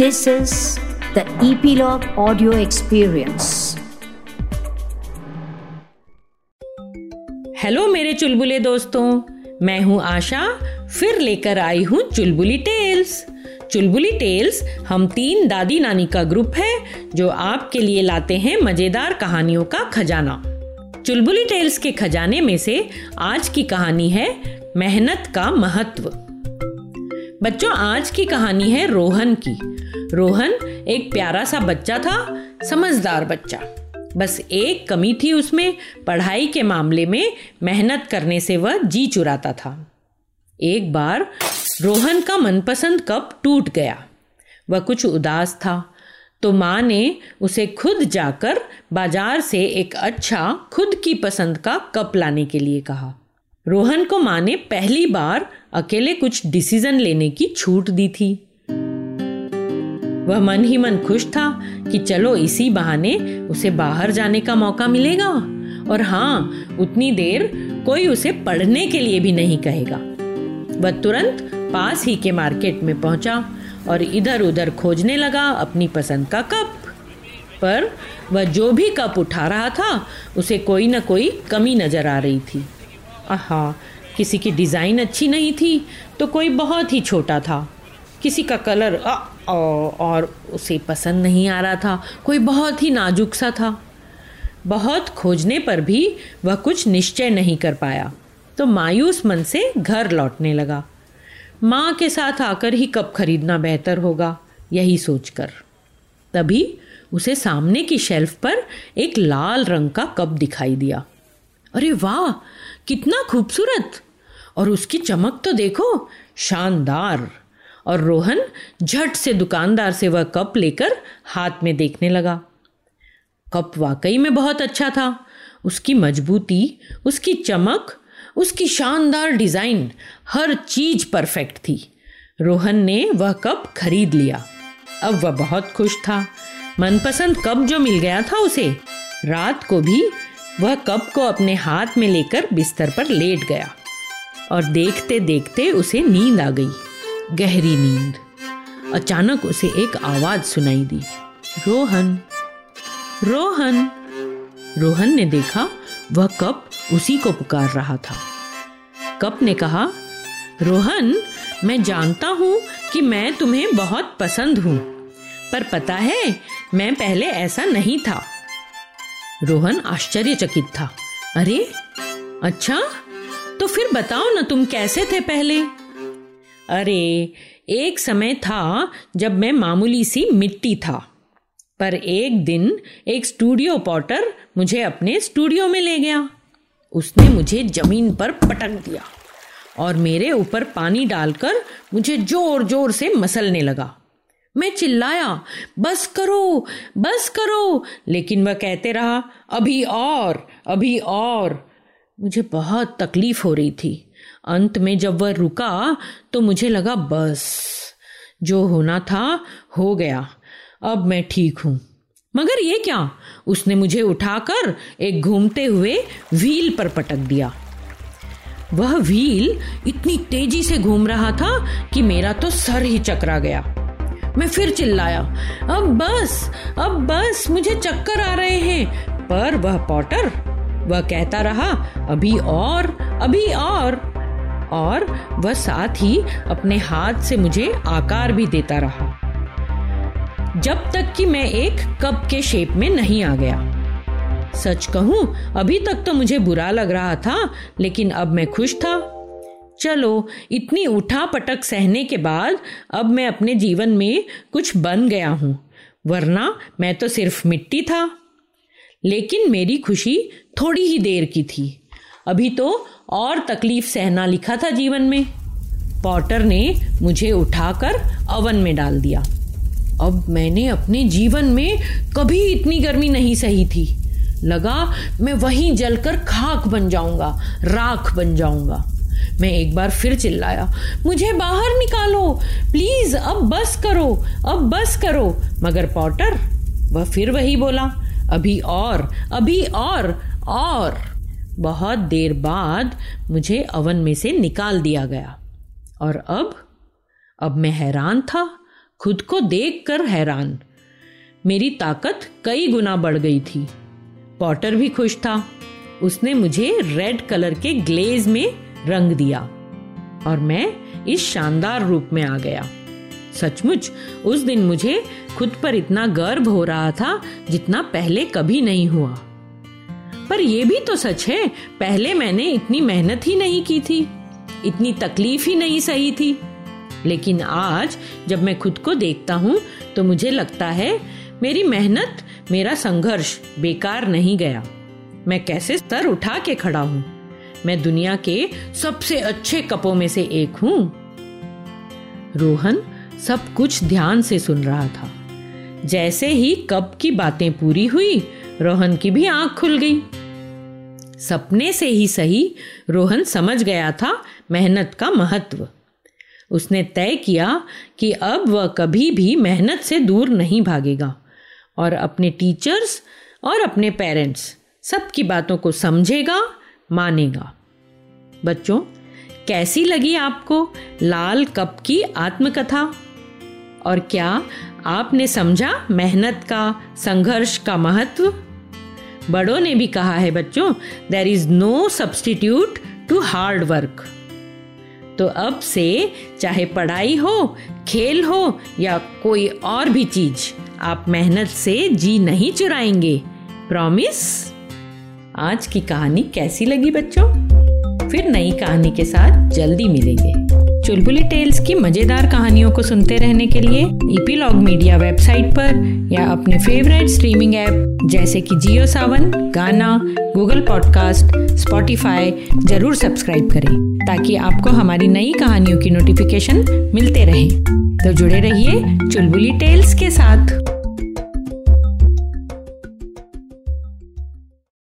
This is the Epilogue Audio Experience. Hello मेरे चुलबुले दोस्तों। मैं हूँ आशा। फिर लेकर आई हूँ चुलबुली टेल्स। चुलबुली टेल्स हम तीन दादी नानी का ग्रुप है, जो आपके लिए लाते हैं मज़ेदार कहानियों का खजाना। चुलबुली टेल्स के खजाने में से आज की कहानी है, मेहनत का महत्व। बच्चों, आज की कहानी है रोहन की। रोहन एक प्यारा सा बच्चा था, समझदार बच्चा। बस एक कमी थी उसमें, पढ़ाई के मामले में मेहनत करने से वह जी चुराता था। एक बार रोहन का मनपसंद कप टूट गया। वह कुछ उदास था तो माँ ने उसे खुद जाकर बाज़ार से एक अच्छा खुद की पसंद का कप लाने के लिए कहा। रोहन को माँ ने पहली बार अकेले कुछ डिसीज़न लेने की छूट दी थी। वह मन ही मन खुश था कि चलो इसी बहाने उसे बाहर जाने का मौका मिलेगा। और हाँ उतनी देर कोई उसे पढ़ने के लिए भी नहीं कहेगा। वह तुरंत पास ही के मार्केट में पहुँचा और इधर उधर खोजने लगा अपनी पसंद का कप। पर वह जो भी कप उठा रहा था, उसे कोई ना कोई कमी नज़र आ रही थी। आहा किसी की डिज़ाइन अच्छी नहीं थी तो कोई बहुत ही छोटा था। किसी का कलर आ, और उसे पसंद नहीं आ रहा था कोई बहुत ही नाजुक सा था। बहुत खोजने पर भी वह कुछ निश्चय नहीं कर पाया। तो मायूस मन से घर लौटने लगा। माँ के साथ आकर ही कप खरीदना बेहतर होगा यही सोचकर। तभी उसे सामने की शेल्फ पर एक लाल रंग का कप दिखाई दिया। अरे वाह, कितना खूबसूरत। और उसकी चमक तो देखो, शानदार। और रोहन झट से दुकानदार से वह कप लेकर हाथ में देखने लगा। कप वाकई में बहुत अच्छा था। उसकी मजबूती, उसकी चमक, उसकी शानदार डिज़ाइन, हर चीज़ परफेक्ट थी। रोहन ने वह कप खरीद लिया। अब वह बहुत खुश था। मनपसंद कप जो मिल गया था उसे, रात को भी वह कप को अपने हाथ में लेकर बिस्तर पर लेट गया और देखते देखते उसे नींद आ गई, गहरी नींद। अचानक उसे एक आवाज़ सुनाई दी, रोहन रोहन। रोहन ने देखा वह कप उसी को पुकार रहा था। कप ने कहा, रोहन, मैं जानता हूँ कि मैं तुम्हें बहुत पसंद हूँ, पर पता है, मैं पहले ऐसा नहीं था। रोहन आश्चर्यचकित था। अरे अच्छा तो फिर बताओ ना तुम कैसे थे पहले? अरे, एक समय था जब मैं मामूली सी मिट्टी था, पर एक दिन एक स्टूडियो पॉटर मुझे अपने स्टूडियो में ले गया। उसने मुझे ज़मीन पर पटक दिया और मेरे ऊपर पानी डालकर मुझे ज़ोर ज़ोर से मसलने लगा। मैं चिल्लाया, बस करो बस करो। लेकिन वह कहते रहा, अभी और अभी और। मुझे बहुत तकलीफ़ हो रही थी। अंत में जब वह रुका तो मुझे लगा, बस, जो होना था, हो गया। अब मैं ठीक हूँ। मगर ये क्या? उसने मुझे उठाकर एक घूमते हुए व्हील पर पटक दिया। वह व्हील इतनी तेज़ी से घूम रहा था कि मेरा तो सर ही चकरा गया। मैं फिर चिल्लाया, अब बस अब बस, मुझे चक्कर आ रहे हैं। पर वह पॉटर, वह कहता रहा, अभी और अभी और। और वह साथ ही अपने हाथ से मुझे आकार भी देता रहा। जब तक कि मैं एक कप के शेप में नहीं आ गया। सच कहूँ, अभी तक तो मुझे बुरा लग रहा था, लेकिन अब मैं खुश था। चलो, इतनी उठा पटक सहने के बाद अब मैं अपने जीवन में कुछ बन गया हूँ। वरना मैं तो सिर्फ़ मिट्टी था। लेकिन मेरी खुशी थोड़ी ही देर की थी। अभी तो और तकलीफ़ सहना लिखा था जीवन में। पॉटर ने मुझे उठाकर अवन में डाल दिया। अब मैंने अपने जीवन में कभी इतनी गर्मी नहीं सही थी। लगा, मैं वहीं जलकर खाक बन जाऊँगा, राख बन जाऊँगा। मैं एक बार फिर चिल्लाया, मुझे बाहर निकालो, प्लीज़, अब बस करो, अब बस करो। मगर पॉटर, वह फिर वही बोला, अभी और अभी और और। बहुत देर बाद मुझे अवन में से निकाल दिया गया। और अब अब मैं हैरान था, खुद को देखकर हैरान। मेरी ताकत कई गुना बढ़ गई थी। पॉटर भी खुश था। उसने मुझे रेड कलर के ग्लेज में रंग दिया और मैं इस शानदार रूप में आ गया। सचमुच, उस दिन मुझे खुद पर इतना गर्व हो रहा था जितना पहले कभी नहीं हुआ। पर यह भी तो सच है, पहले मैंने इतनी मेहनत ही नहीं की थी, इतनी तकलीफ़ ही नहीं सही थी। लेकिन आज जब मैं खुद को देखता हूँ तो मुझे लगता है मेरी मेहनत, मेरा संघर्ष बेकार नहीं गया। मैं कैसे सर उठा के खड़ा हूँ? मैं दुनिया के सबसे अच्छे कपों में से एक हूँ। रोहन सब कुछ ध्यान से सुन रहा था। जैसे ही कप की बातें पूरी हुई, रोहन की भी आँख खुल गई। सपने से ही सही रोहन समझ गया था मेहनत का महत्व। उसने तय किया कि अब वह कभी भी मेहनत से दूर नहीं भागेगा और अपने टीचर्स और अपने पेरेंट्स सबकी बातों को समझेगा मानेगा। बच्चों, कैसी लगी आपको लाल कप की आत्मकथा? और क्या आपने समझा मेहनत का, संघर्ष का महत्व? बड़ों ने भी कहा है, बच्चों there is no substitute to hard work तो अब से चाहे पढ़ाई हो, खेल हो, या कोई और भी चीज़, आप मेहनत से जी नहीं चुराएँगे। प्रॉमिस आज की कहानी कैसी लगी बच्चों? फिर नई कहानी के साथ जल्दी मिलेंगे। चुलबुली टेल्स की मज़ेदार कहानियों को सुनते रहने के लिए ईपीलॉग मीडिया वेबसाइट पर या अपने फेवरेट स्ट्रीमिंग ऐप जैसे कि Jio Saavn, Gaana, Google podcast, Spotify ज़रूर सब्सक्राइब करें ताकि आपको हमारी नई कहानियों की नोटिफिकेशन मिलते रहे। तो जुड़े रहिए चुलबुली टेल्स के साथ।